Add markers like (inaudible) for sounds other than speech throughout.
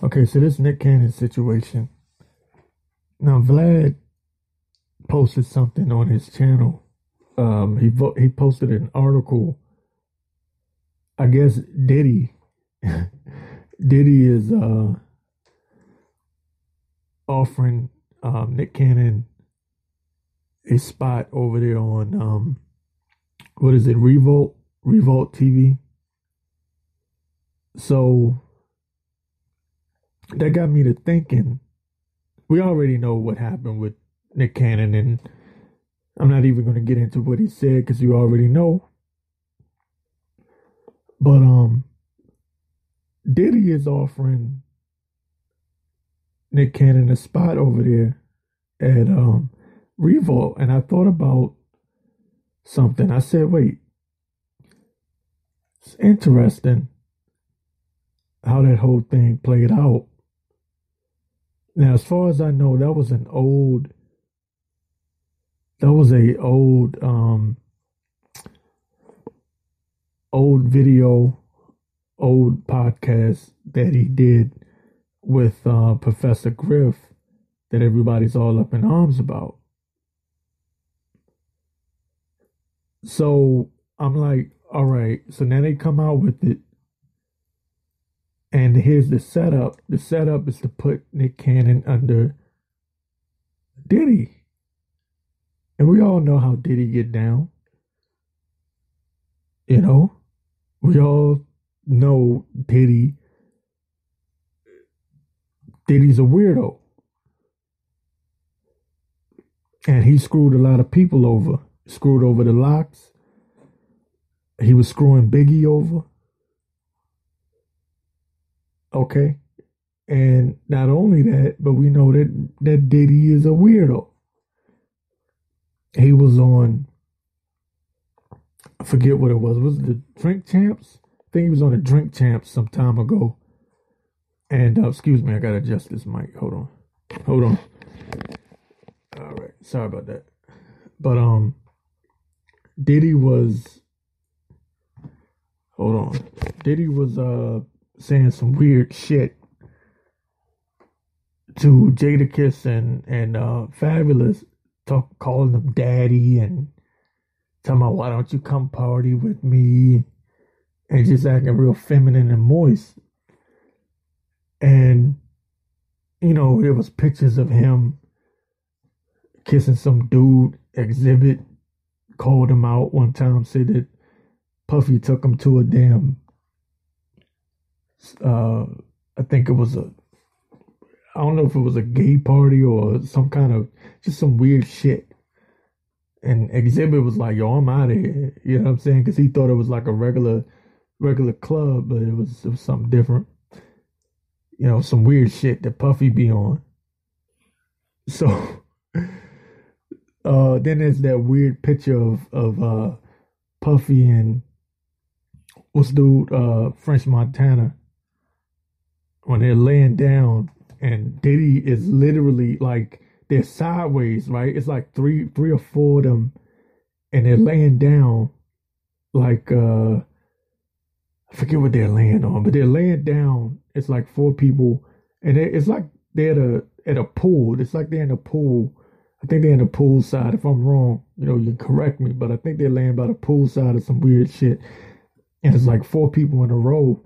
Okay, so this Nick Cannon situation. Now Vlad posted something on his channel. Um, he vo- he posted an article. I guess Diddy, (laughs) Diddy is uh offering um, Nick Cannon a spot over there on um what is it Revolt Revolt TV. So that got me to thinking. We already know what happened with Nick Cannon, and I'm not even going to get into what he said because you already know. But um, Diddy is offering Nick Cannon a spot over there at um Revolt, and I thought about something. I said, "Wait, it's interesting how that whole thing played out." Now, as far as I know, that was an old that was a old um old video old podcast that he did with uh Professor Griff that everybody's all up in arms about. So I'm like, all right, so now they come out with it and here's the setup. The setup is to put Nick Cannon under Diddy. And we all know how Diddy get down. You know? We all know Diddy. Diddy's a weirdo. And he screwed a lot of people over. Screwed over the LOX. He was screwing Biggie over. Okay. And not only that, but we know that that Diddy is a weirdo. He was on I forget what it was. Was it the Drink Champs? I think he was on the Drink Champs some time ago. And uh, excuse me, I gotta adjust this mic. Hold on. Hold on. All right. Sorry about that. But um Diddy was hold on. Diddy was uh saying some weird shit to Jadakiss and and uh, Fabolous, talk calling them daddy and talking about why don't you come party with me, and just acting real feminine and moist. And you know there was pictures of him kissing some dude. Xzibit called him out one time, said that Puffy took him to a damn uh, I think it was a, I don't know if it was a gay party or some kind of just some weird shit. And Xzibit was like, "Yo, I'm out of here." You know what I'm saying? Because he thought it was like a regular, regular club, but it was it was something different. You know, some weird shit that Puffy be on. So, (laughs) uh, then there's that weird picture of of uh, Puffy and what's dude uh, French Montana when they're laying down and Diddy is literally like they're sideways, right? It's like three three or four of them and they're laying down like uh I forget what they're laying on, but they're laying down. It's like four people and it's like they're at a at a pool. It's like they're in a pool. I think they're in the pool side. If I'm wrong, you know, you can correct me, but I think they're laying by the pool side of some weird shit. And it's like four people in a row.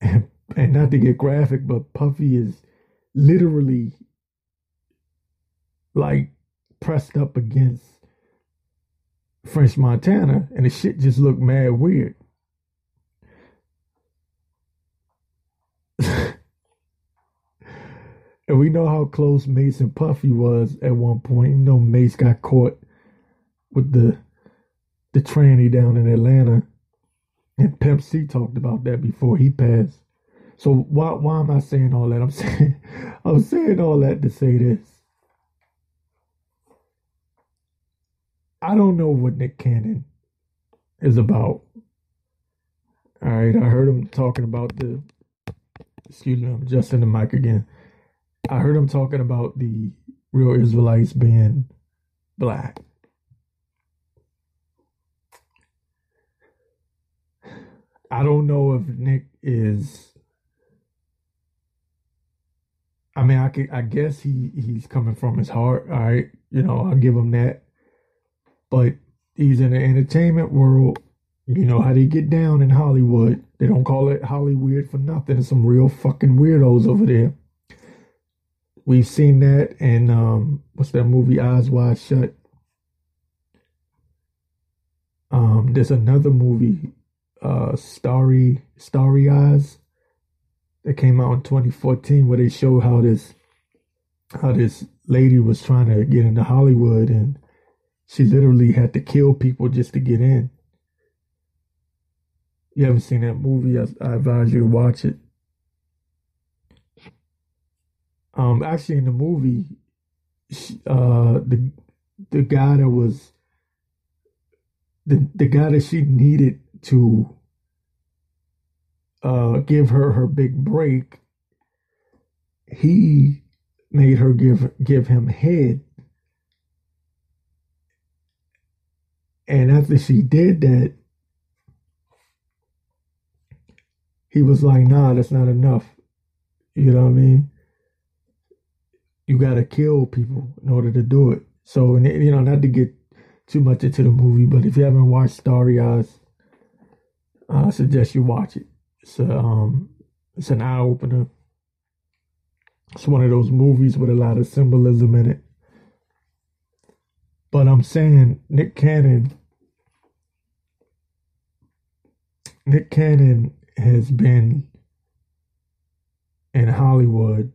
And and not to get graphic, but Puffy is literally like pressed up against French Montana, and the shit just looked mad weird. (laughs) and we know how close Mase and Puffy was at one point. You know, Mase got caught with the the tranny down in Atlanta, and Pimp C talked about that before he passed. So why why am I saying all that? I'm (laughs) saying I'm saying all that to say this. I don't know what Nick Cannon is about. All right, I heard him talking about the. Excuse me, I'm adjusting the mic again. I heard him talking about the real Israelites being black. I don't know if Nick is I mean, I could, I guess he he's coming from his heart. All right, you know, I'll give him that. But he's in the entertainment world. You know how they get down in Hollywood. They don't call it Hollywood for nothing. Some real fucking weirdos over there. We've seen that in um, what's that movie Eyes Wide Shut. Um, there's another movie, uh, Starry Starry Eyes, that came out in 2014, where they show how this how this lady was trying to get into Hollywood, and she literally had to kill people just to get in. You haven't seen that movie? I, I advise you to watch it. Um, actually, in the movie, uh, the the guy that was the the guy that she needed to uh, give her her big break, he made her give give him head. And after she did that, he was like, "Nah, that's not enough." You know what I mean? You got to kill people in order to do it. So, you know, not to get too much into the movie, but if you haven't watched Starry Eyes, I suggest you watch it. It's a, um, it's an eye opener. It's one of those movies with a lot of symbolism in it. But I'm saying Nick Cannon, Nick Cannon has been in Hollywood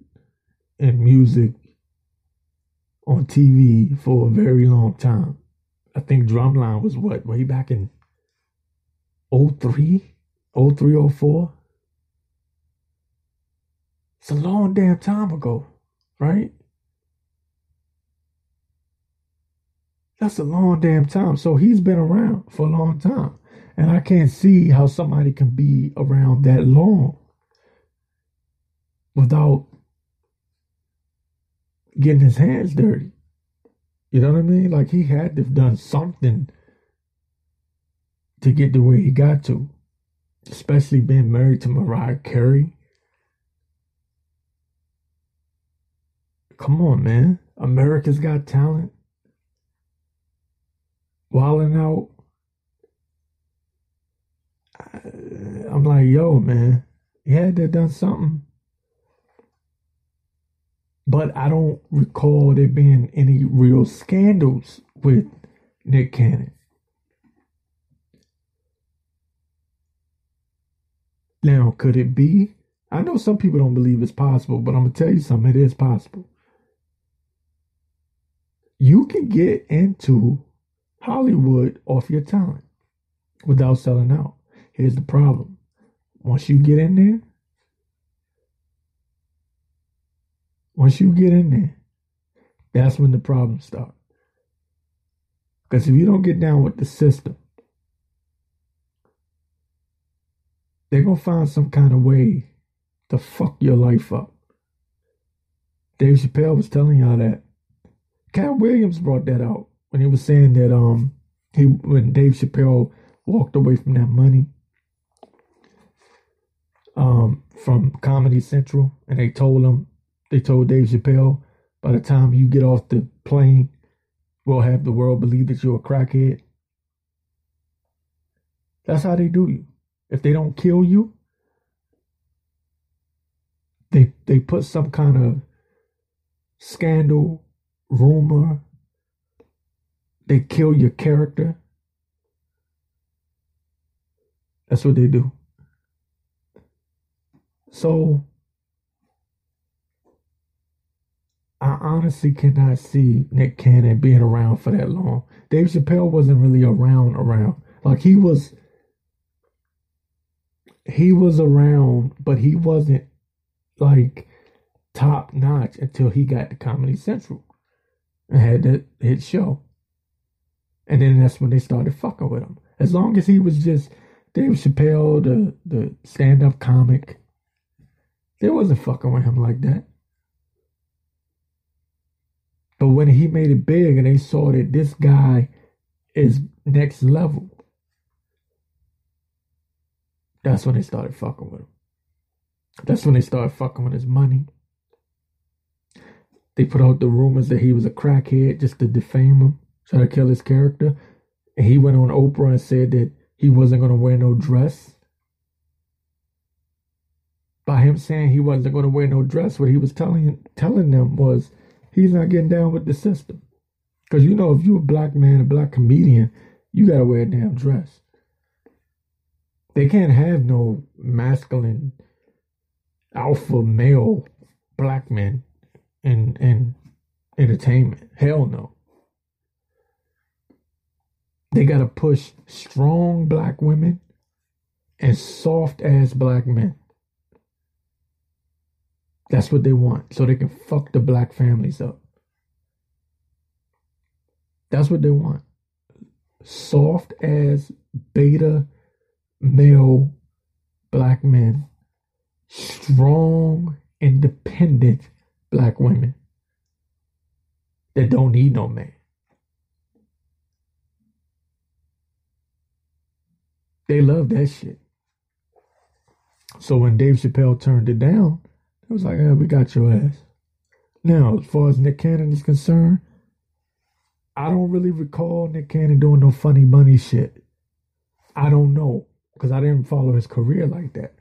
in music on TV for a very long time. I think Drumline was what, way back in 03, 03, 04? It's a long damn time ago, right? That's a long damn time. So he's been around for a long time. And I can't see how somebody can be around that long without getting his hands dirty. You know what I mean? Like he had to have done something to get the way he got to, especially being married to Mariah Carey. Come on, man. America's Got Talent. Wilding out. I'm like, yo, man, to have done something but I don't recall there being any real scandals with Nick Cannon. Now, could it be? I know some people don't believe it's possible, but I'm going to tell you something. It is possible. You can get into Hollywood off your talent without selling out. Here's the problem. Once you get in there, Once you get in there, that's when the problems start. Because if you don't get down with the system, they're to find some kind of way to fuck your life up. Dave Chappelle was telling y'all that. Katt Williams brought that out when he was saying that um he when Dave Chappelle walked away from that money um from Comedy Central and they told him they told Dave Chappelle, by the time you get off the plane, we'll have the world believe that you're a crackhead. That's how they do you. If they don't kill you, they they put some kind of scandal, rumor. They kill your character. That's what they do. So I honestly cannot see Nick Cannon being around for that long. Dave Chappelle wasn't really around around. Like he was he was around, but he wasn't like top notch until he got to Comedy Central and had that hit show. And then that's when they started fucking with him. As long as he was just Dave Chappelle, the the stand up comic, they wasn't fucking with him like that. But when he made it big and they saw that this guy is next level, that's when they started fucking with him. That's when they started fucking with his money. they put out the rumors that he was a crackhead just to defame him, try to kill his character. And he went on Oprah and said that he wasn't going to wear no dress. By him saying he wasn't going to wear no dress, what he was telling telling them was he's not getting down with the system. Because you know, if you're a black man, a black comedian, you got to wear a damn dress. They can't have no masculine alpha male black men in in entertainment. Hell no. They gotta push strong black women and soft ass black men. That's what they want. So they can fuck the black families up. That's what they want. Soft ass beta male black men. Strong, independent black women that don't need no man. They love that shit. So when Dave Chappelle turned it down, it was like, yeah, we got your ass. Now, as far as Nick Cannon is concerned, I don't really recall Nick Cannon doing no funny bunny shit. I don't know because I didn't follow his career like that.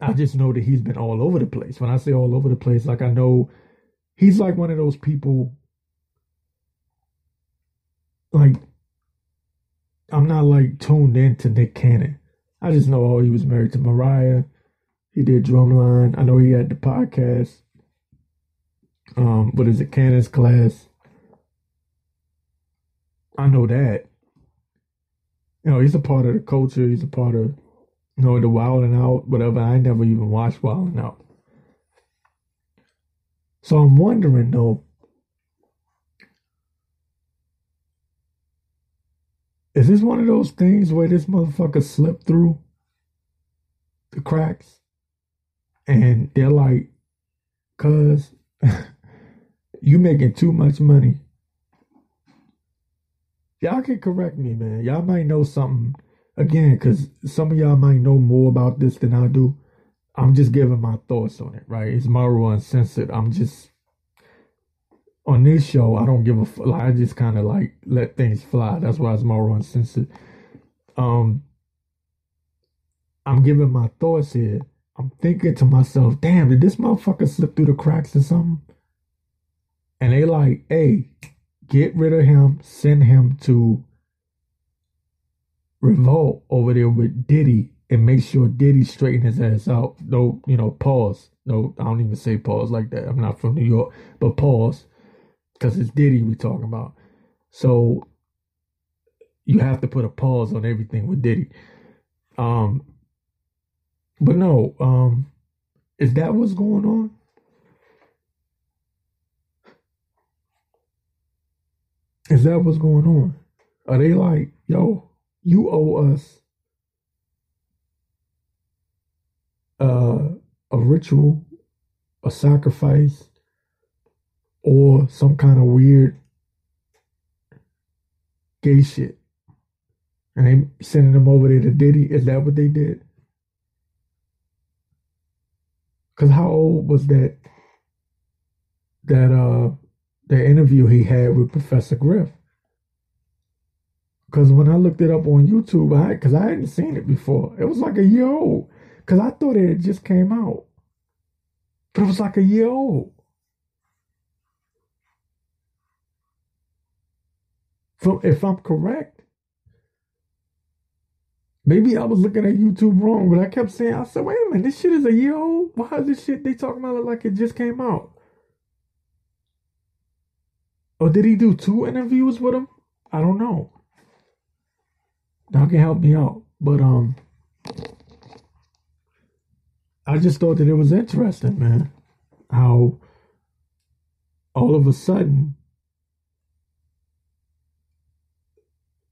I just know that he's been all over the place. When I say all over the place, like I know he's like one of those people. Like, I'm not like tuned into Nick Cannon. I just know oh, he was married to Mariah. He did Drumline. I know he had the podcast. Um, what is it, Cannon's class? I know that. You know, he's a part of the culture. He's a part of you know, the Wild and Out, whatever. I never even watched Wild and Out. So I'm wondering though, is this one of those things where this motherfucker slipped through the cracks and they're like, cuz (laughs) you making too much money. Y'all can correct me, man. Y'all might know something again, because some of y'all might know more about this than I do. I'm just giving my thoughts on it, right? It's Maru Uncensored. I'm just on this show. I don't give a like. I just kind of like let things fly. That's why it's Maru Uncensored. Um, I'm giving my thoughts here. I'm thinking to myself, damn, did this motherfucker slip through the cracks or something? And they like, hey, get rid of him, send him to revolt over there with Diddy and make sure Diddy straighten his ass out. No, you know, pause. No, I don't even say pause like that. I'm not from New York, but pause because it's Diddy we talking about. So you have to put a pause on everything with Diddy. Um, but no, um, is that what's going on? Is that what's going on? Are they like, yo, you owe us uh, a ritual, a sacrifice, or some kind of weird gay shit. And they sending them over there to Diddy. Is that what they did? Cause how old was that that uh the interview he had with Professor Griff? Because when I looked it up on YouTube, I because I hadn't seen it before, it was like a year old. Because I thought it just came out, but it was like a year old. So if I'm correct, maybe I was looking at YouTube wrong, but I kept saying, I said, wait a minute, this shit is a year old. Why is this shit they talking about it like it just came out? Or did he do two interviews with him? I don't know. Y'all can help me out. But um I just thought that it was interesting, man. How all of a sudden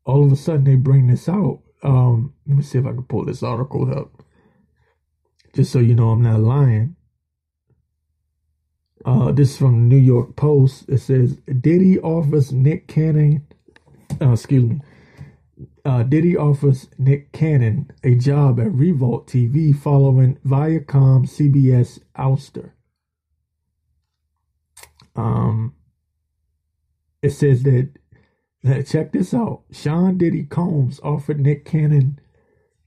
all of a sudden they bring this out. Um let me see if I can pull this article up. Just so you know I'm not lying. Uh, this is from the New York Post. It says Diddy offers Nick Cannon, uh, excuse me, uh, Diddy offers Nick Cannon a job at Revolt TV following Viacom CBS ouster. Um, it says that, that check this out. Sean Diddy Combs offered Nick Cannon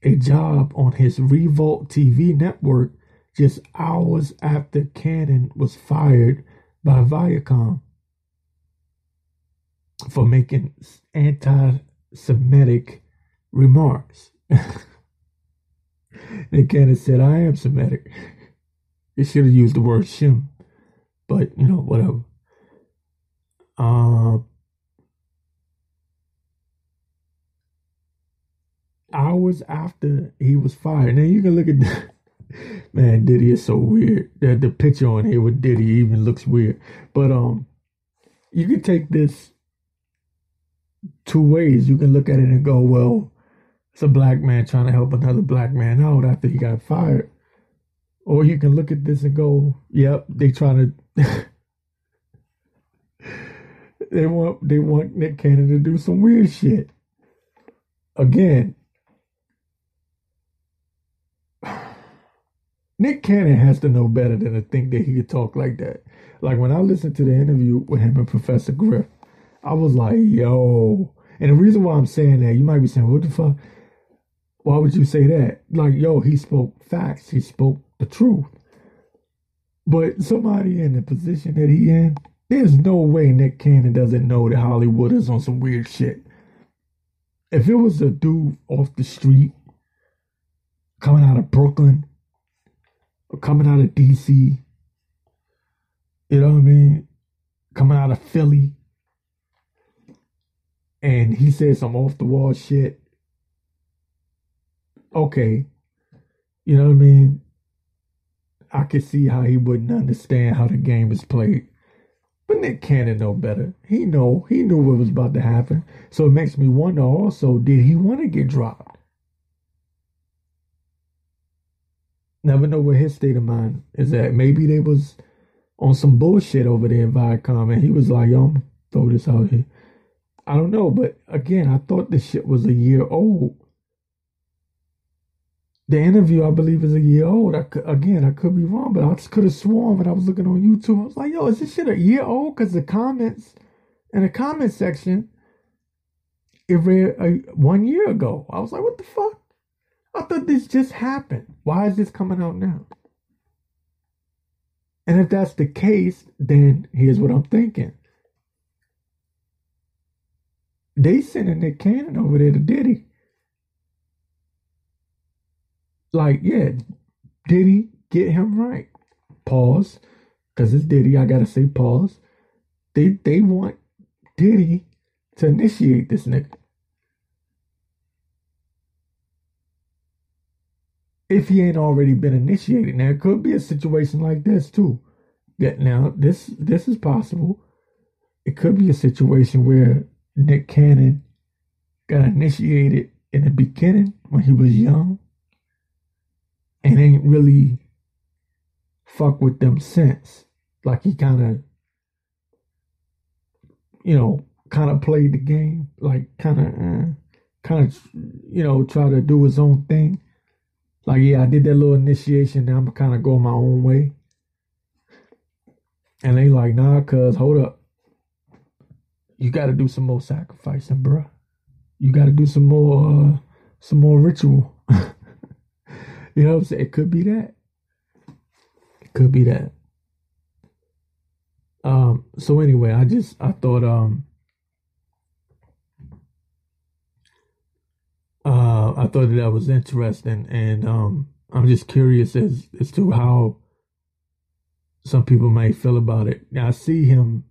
a job on his Revolt TV network just hours after Cannon was fired by Viacom for making anti Semitic remarks. (laughs) Nick Cannon said, I am Semitic. He should have used the word Shem, but you know, whatever. Uh, hours after he was fired. Now you can look at man, Diddy is so weird. The, the picture on here with Diddy even looks weird. But um you can take this two ways. You can look at it and go, well, it's a black man trying to help another black man out after he got fired. Or you can look at this and go, yep, they trying to (laughs) they want they want Nick Cannon to do some weird shit. Again, Nick Cannon has to know better than to think that he could talk like that. Like when I listened to the interview with him and Professor Griff, I was like, yo. And the reason why I'm saying that, you might be saying, what the fuck? Why would you say that? Like, yo, he spoke facts. He spoke the truth. But somebody in the position that he in, there's no way Nick Cannon doesn't know that Hollywood is on some weird shit. If it was a dude off the street coming out of Brooklyn coming out of DC. You know what I mean? Coming out of Philly. And he said some off the wall shit. Okay. You know what I mean? I could see how he wouldn't understand how the game is played. But Nick Cannon know better. He know he knew what was about to happen. So it makes me wonder also, did he want to get dropped? Never know what his state of mind is at. Maybe they was on some bullshit over there in Viacom, and he was like, "Yo, I'm throw this out here." I don't know, but again, I thought this shit was a year old. The interview, I believe, is a year old. I could, again, I could be wrong, but I just could have sworn when I was looking on YouTube, I was like, "Yo, is this shit a year old?" Because the comments in the comment section, it read a, one year ago. I was like, "What the fuck?" I thought this just happened. Why is this coming out now? And if that's the case, then here's what I'm thinking. They sending Nick Cannon over there to Diddy. Like, yeah, Diddy, get him right. Pause. Cause it's Diddy, I gotta say pause. They they want Diddy to initiate this nigga. If he ain't already been initiated. Now it could be a situation like this too. That now this this is possible. It could be a situation where Nick Cannon got initiated in the beginning when he was young and ain't really fuck with them since. Like he kind of, you know, kind of played the game, like kind of, uh, kind of, you know, try to do his own thing like, yeah, I did that little initiation. Now I'm kind of going my own way. And they like, nah, cuz, hold up. You got to do some more sacrificing, bruh. You got to do some more, uh, some more ritual. (laughs) you know what I'm saying? It could be that. It could be that. Um, so anyway, I just, I thought, um, uh, I thought that, that was interesting, and um, I'm just curious as as to how some people may feel about it. Now I see him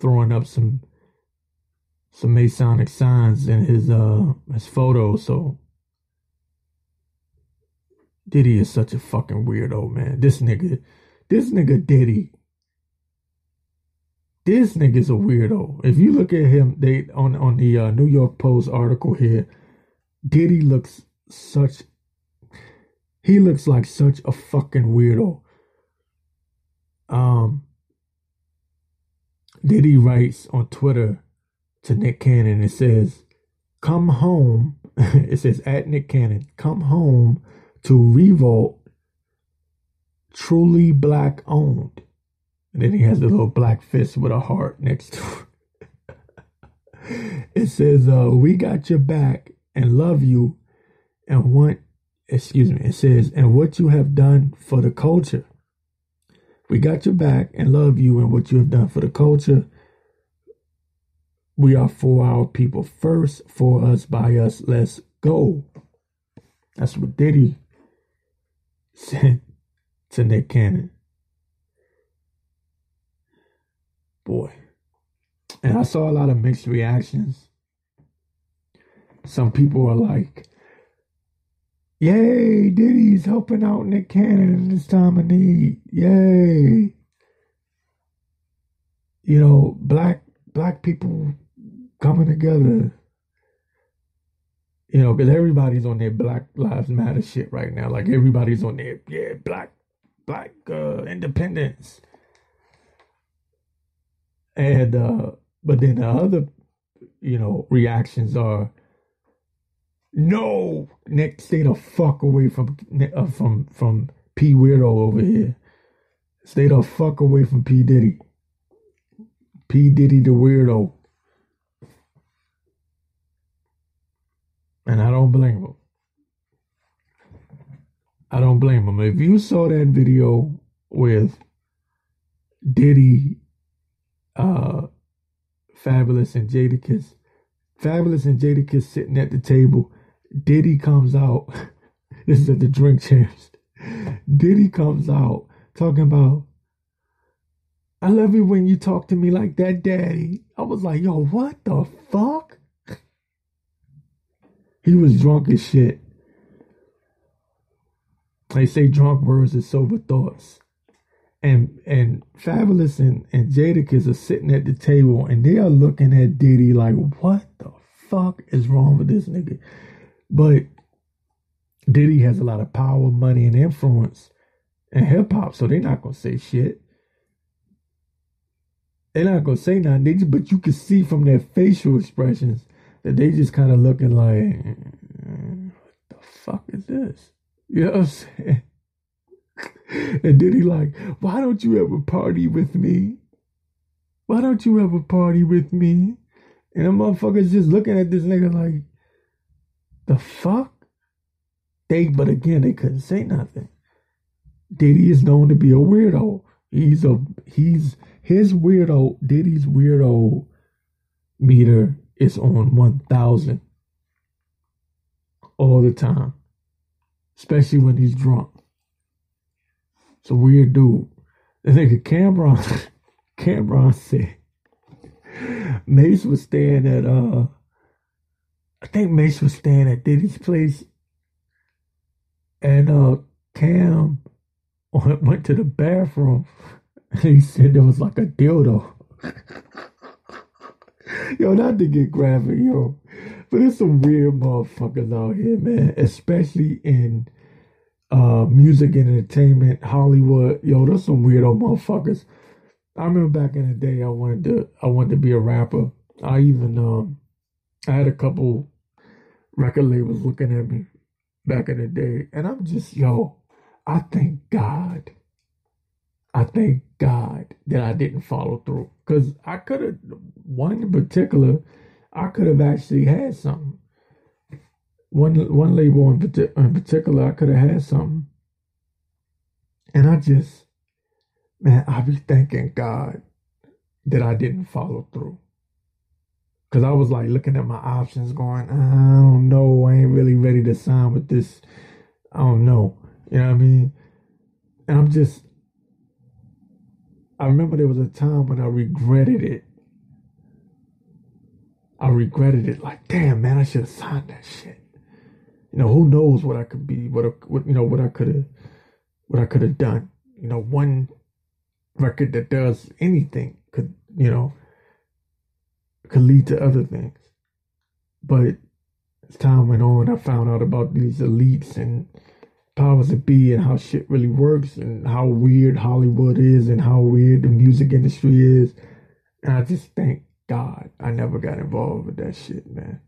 throwing up some some Masonic signs in his uh his photo, so Diddy is such a fucking weirdo, man. This nigga, this nigga Diddy, this nigga's a weirdo. If you look at him, they on on the uh, New York Post article here Diddy looks such he looks like such a fucking weirdo. Um Diddy writes on Twitter to Nick Cannon it says, Come home. (laughs) it says at Nick Cannon, come home to Revolt truly black owned. And then he has a little black fist with a heart next to it. (laughs) it says, uh, we got your back and love you and want excuse me, it says, and what you have done for the culture. We got your back and love you and what you have done for the culture. We are for our people first, for us, by us. Let's go. That's what Diddy said to Nick Cannon. Boy. And I saw a lot of mixed reactions. Some people are like, Yay, Diddy's helping out Nick Cannon in this time of need. Yay. You know, black black people coming together. You know, because everybody's on their Black Lives Matter shit right now. Like everybody's on their yeah, black black uh independence. And uh but then the other, you know, reactions are no, Nick, stay the fuck away from uh, from from P Weirdo over here. Stay the fuck away from P Diddy. P Diddy the weirdo. And I don't blame him. I don't blame him. If you saw that video with Diddy, uh, Fabolous and Jadakiss, Fabolous and Jadakiss sitting at the table Diddy comes out. (laughs) this is at the drink champs. Diddy comes out talking about, I love it when you talk to me like that, daddy. I was like, yo, what the fuck? (laughs) He was drunk as shit. They say drunk words and sober thoughts. And and Fabolous and, and Jadakiss are sitting at the table and they are looking at Diddy like, what the fuck is wrong with this nigga? But Diddy has a lot of power, money, and influence in hip hop, so they're not gonna say shit. They're not gonna say nothing. They just, but you can see from their facial expressions that they just kind of looking like, "What the fuck is this?" You know what I'm saying? (laughs) and Diddy like, "Why don't you ever party with me? Why don't you ever party with me?" And the motherfuckers just looking at this nigga like, the fuck? They, but again, they couldn't say nothing. Diddy is known to be a weirdo. He's a he's his weirdo. Diddy's weirdo meter is on one thousand all the time, especially when he's drunk. It's a weird dude. The nigga Cam'ron, (laughs) Cam'ron said Mase was staying at uh I think Mase was staying at Diddy's place, and uh, Cam (laughs) went to the bathroom. And (laughs) he said there was like a dildo. (laughs) yo, not to get graphic, yo, but there's some weird motherfuckers out here, man. Especially in uh, music and entertainment, Hollywood. Yo, there's some weirdo motherfuckers. I remember back in the day, I wanted to, I wanted to be a rapper. I even um I had a couple record labels looking at me back in the day, and I'm just yo. I thank God. I thank God that I didn't follow through because I could have one in particular. I could have actually had something. One one label in, in particular, I could have had something, and I just, man, I be thanking God that I didn't follow through. Cause I was like looking at my options, going, I don't know, I ain't really ready to sign with this. I don't know, you know what I mean? And I'm just, I remember there was a time when I regretted it. I regretted it, like, damn, man, I should have signed that shit. You know, who knows what I could be, what, what you know, what I could have, what I could have done. You know, one record that does anything could, you know could lead to other things. But as time went on, I found out about these elites and powers that be and how shit really works and how weird Hollywood is and how weird the music industry is. And I just thank God I never got involved with that shit, man.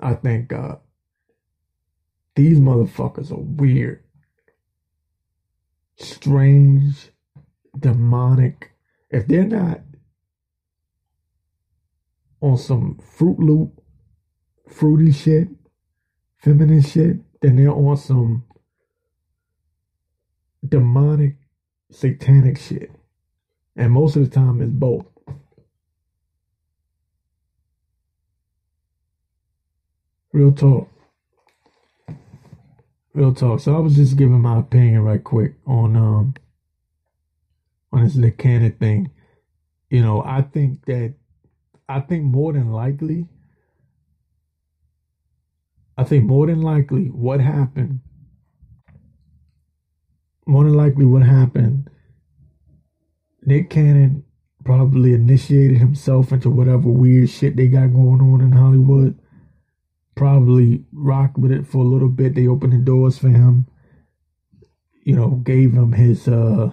I thank God. These motherfuckers are weird, strange, demonic if they're not on some Fruit Loop, fruity shit, feminine shit, then they're on some demonic, satanic shit. And most of the time it's both. Real talk. Real talk. So I was just giving my opinion right quick on um on this Nick thing. You know, I think that I think more than likely I think more than likely what happened more than likely what happened Nick Cannon probably initiated himself into whatever weird shit they got going on in Hollywood. Probably rocked with it for a little bit. They opened the doors for him. You know, gave him his uh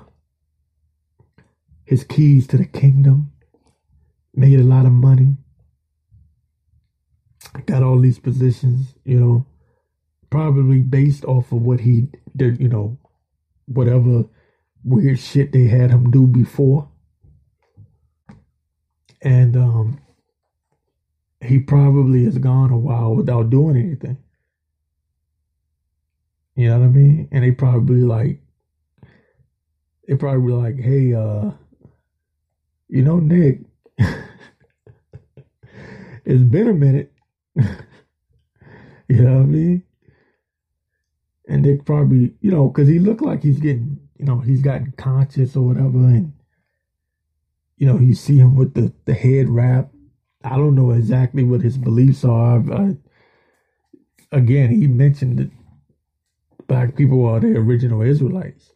his keys to the kingdom. Made a lot of money. Got all these positions, you know, probably based off of what he did, you know, whatever weird shit they had him do before. And um, he probably has gone a while without doing anything. You know what I mean? And they probably like, they probably like, hey, uh, you know, Nick, (laughs) it's been a minute. (laughs) you know what I mean? And Nick probably, you know, because he looked like he's getting you know, he's gotten conscious or whatever, and you know, you see him with the the head wrap. I don't know exactly what his beliefs are. I, again, he mentioned that black people are the original Israelites.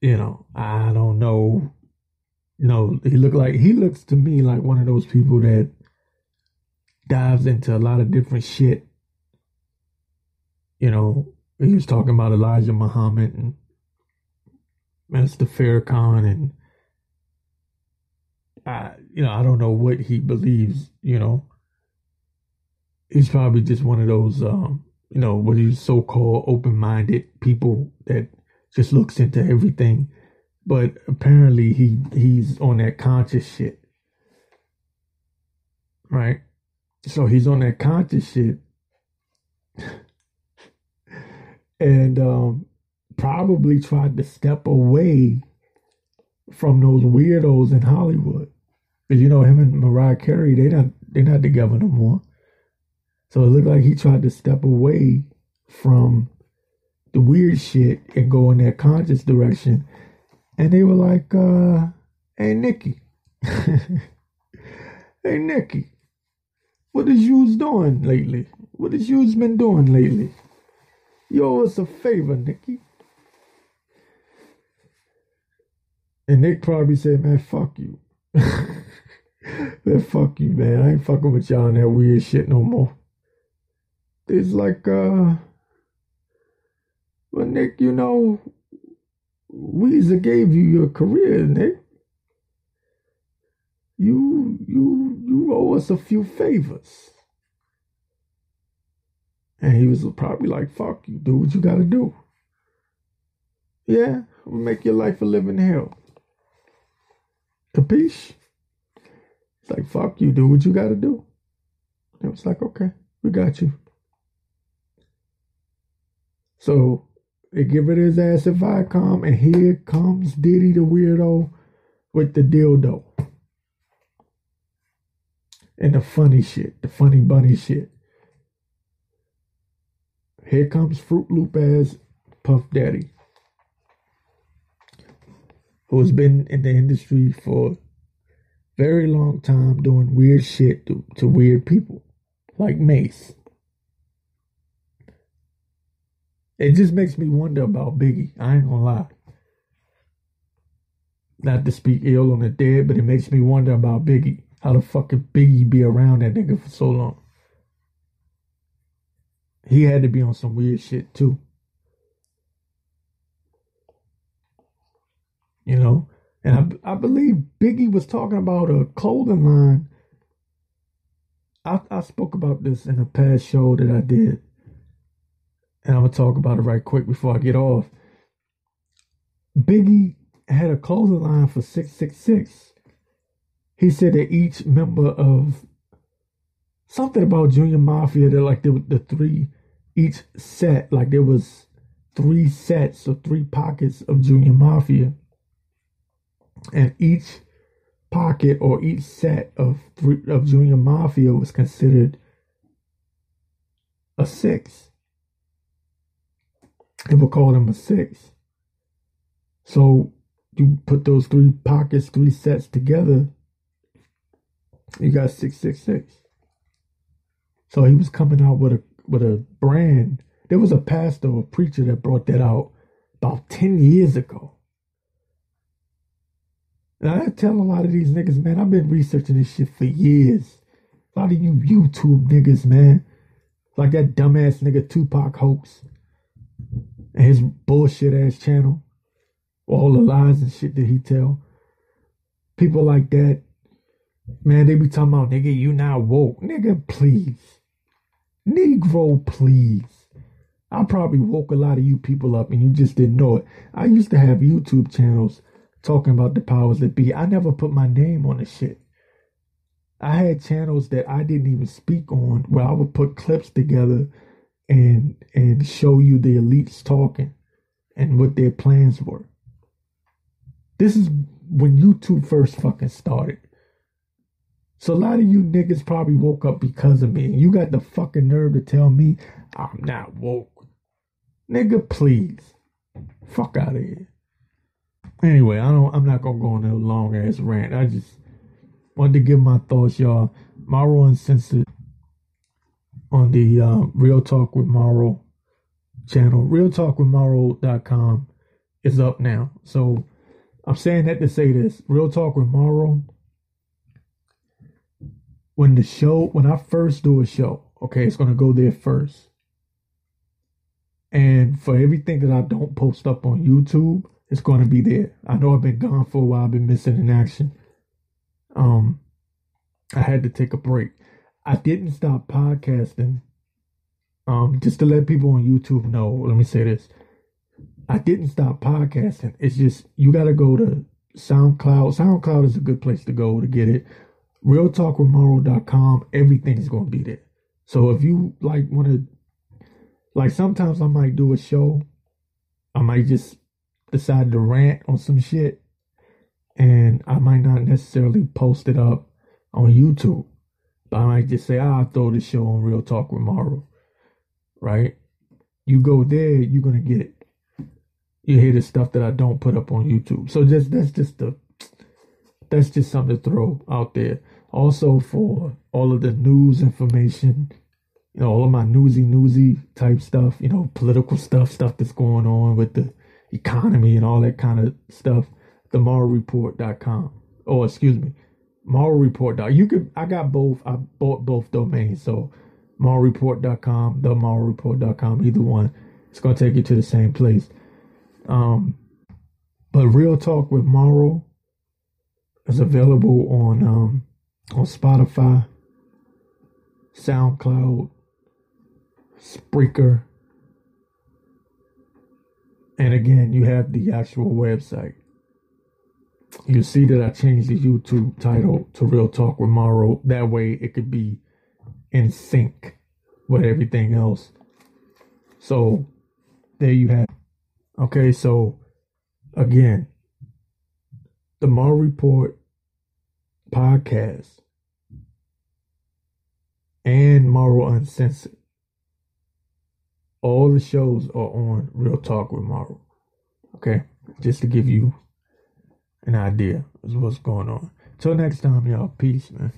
You know, I don't know. You know, he looked like he looks to me like one of those people that dives into a lot of different shit. You know, he was talking about Elijah Muhammad and Minister Farrakhan and I you know, I don't know what he believes, you know. He's probably just one of those um, you know, what these so called open minded people that just looks into everything. But apparently he he's on that conscious shit. Right? So he's on that conscious shit (laughs) and um, probably tried to step away from those weirdos in Hollywood. Because you know him and Mariah Carey, they not they're not together no more. So it looked like he tried to step away from the weird shit and go in that conscious direction. And they were like, uh, hey Nikki. (laughs) hey Nikki. What is yous doing lately? What has you been doing lately? Owe us a favor, Nikki. And Nick probably said, man, fuck you. (laughs) man, fuck you, man. I ain't fucking with y'all on that weird shit no more. It's like, uh, well, Nick, you know, Weezer gave you your career, Nick. You, you, you owe us a few favors. And he was probably like, fuck you, do what you gotta do. Yeah, we'll make your life a living hell. Capiche? It's like, fuck you, do what you gotta do. And it was like, okay, we got you. So they give it his ass at Viacom, and here comes Diddy the weirdo with the dildo. And the funny shit, the funny bunny shit. Here comes Fruit Loop as Puff Daddy, who has been in the industry for very long time doing weird shit to, to weird people, like Mase. It just makes me wonder about Biggie. I ain't gonna lie. Not to speak ill on the dead, but it makes me wonder about Biggie. How the fuck could Biggie be around that nigga for so long? He had to be on some weird shit too. You know, and I, I believe Biggie was talking about a clothing line. I, I spoke about this in a past show that I did, and I'm gonna talk about it right quick before I get off. Biggie had a clothing line for 666. He said that each member of something about Junior Mafia that like the the three each set like there was three sets or three pockets of Junior Mafia, and each pocket or each set of three of Junior Mafia was considered a six. They would call a six. So you put those three pockets, three sets together, you got six six six. So he was coming out with a with a brand. There was a pastor or preacher that brought that out about 10 years ago. And I tell a lot of these niggas, man, I've been researching this shit for years. A lot of you YouTube niggas, man. Like that dumbass nigga Tupac hoax. His bullshit ass channel. All the lies and shit that he tell. People like that. Man, they be talking about, nigga, you not woke. Nigga, please. Negro, please. I probably woke a lot of you people up and you just didn't know it. I used to have YouTube channels talking about the powers that be. I never put my name on the shit. I had channels that I didn't even speak on where I would put clips together and and show you the elites talking and what their plans were. This is when YouTube first fucking started. So a lot of you niggas probably woke up because of me. And you got the fucking nerve to tell me I'm not woke. Nigga, please. Fuck out of here. Anyway, I don't I'm not gonna go on a long ass rant. I just wanted to give my thoughts, y'all. Mauro Uncensored on the uh, Real Talk with Mauro channel. RealTalkWithMauro.com is up now. So I'm saying that to say this. Real Talk with Mauro when the show when I first do a show, okay, it's gonna go there first. And for everything that I don't post up on YouTube, it's gonna be there. I know I've been gone for a while, I've been missing in action. Um I had to take a break. I didn't stop podcasting. Um, just to let people on YouTube know, let me say this. I didn't stop podcasting. It's just you gotta go to SoundCloud. SoundCloud is a good place to go to get it realtalkwithmauro.com, everything's to be there. So if you like want to, like sometimes I might do a show, I might just decide to rant on some shit, and I might not necessarily post it up on YouTube, I might just say, ah, I'll throw this show on Real Talk with Mauro, right? You go there, you're gonna get it. You hear the stuff that I don't put up on YouTube. So just that's just the that's just something to throw out there. Also for all of the news information, you know, all of my newsy newsy type stuff, you know, political stuff, stuff that's going on with the economy and all that kind of stuff, themaroreport.com. Oh, excuse me. Report. You could I got both. I bought both domains. So maroreport.com, themaroreport.com, either one. It's gonna take you to the same place. Um but Real Talk with Mauro is available on um, on Spotify, SoundCloud, Spreaker, and again, you have the actual website. You see that I changed the YouTube title to Real Talk with Mauro. That way, it could be in sync with everything else. So, there you have. It. Okay, so again, the Mauro Report podcast and Mauro Uncensored. All the shows are on Real Talk with Mauro. Okay? Just to give you an idea of what's going on. Till next time, y'all. Peace, man.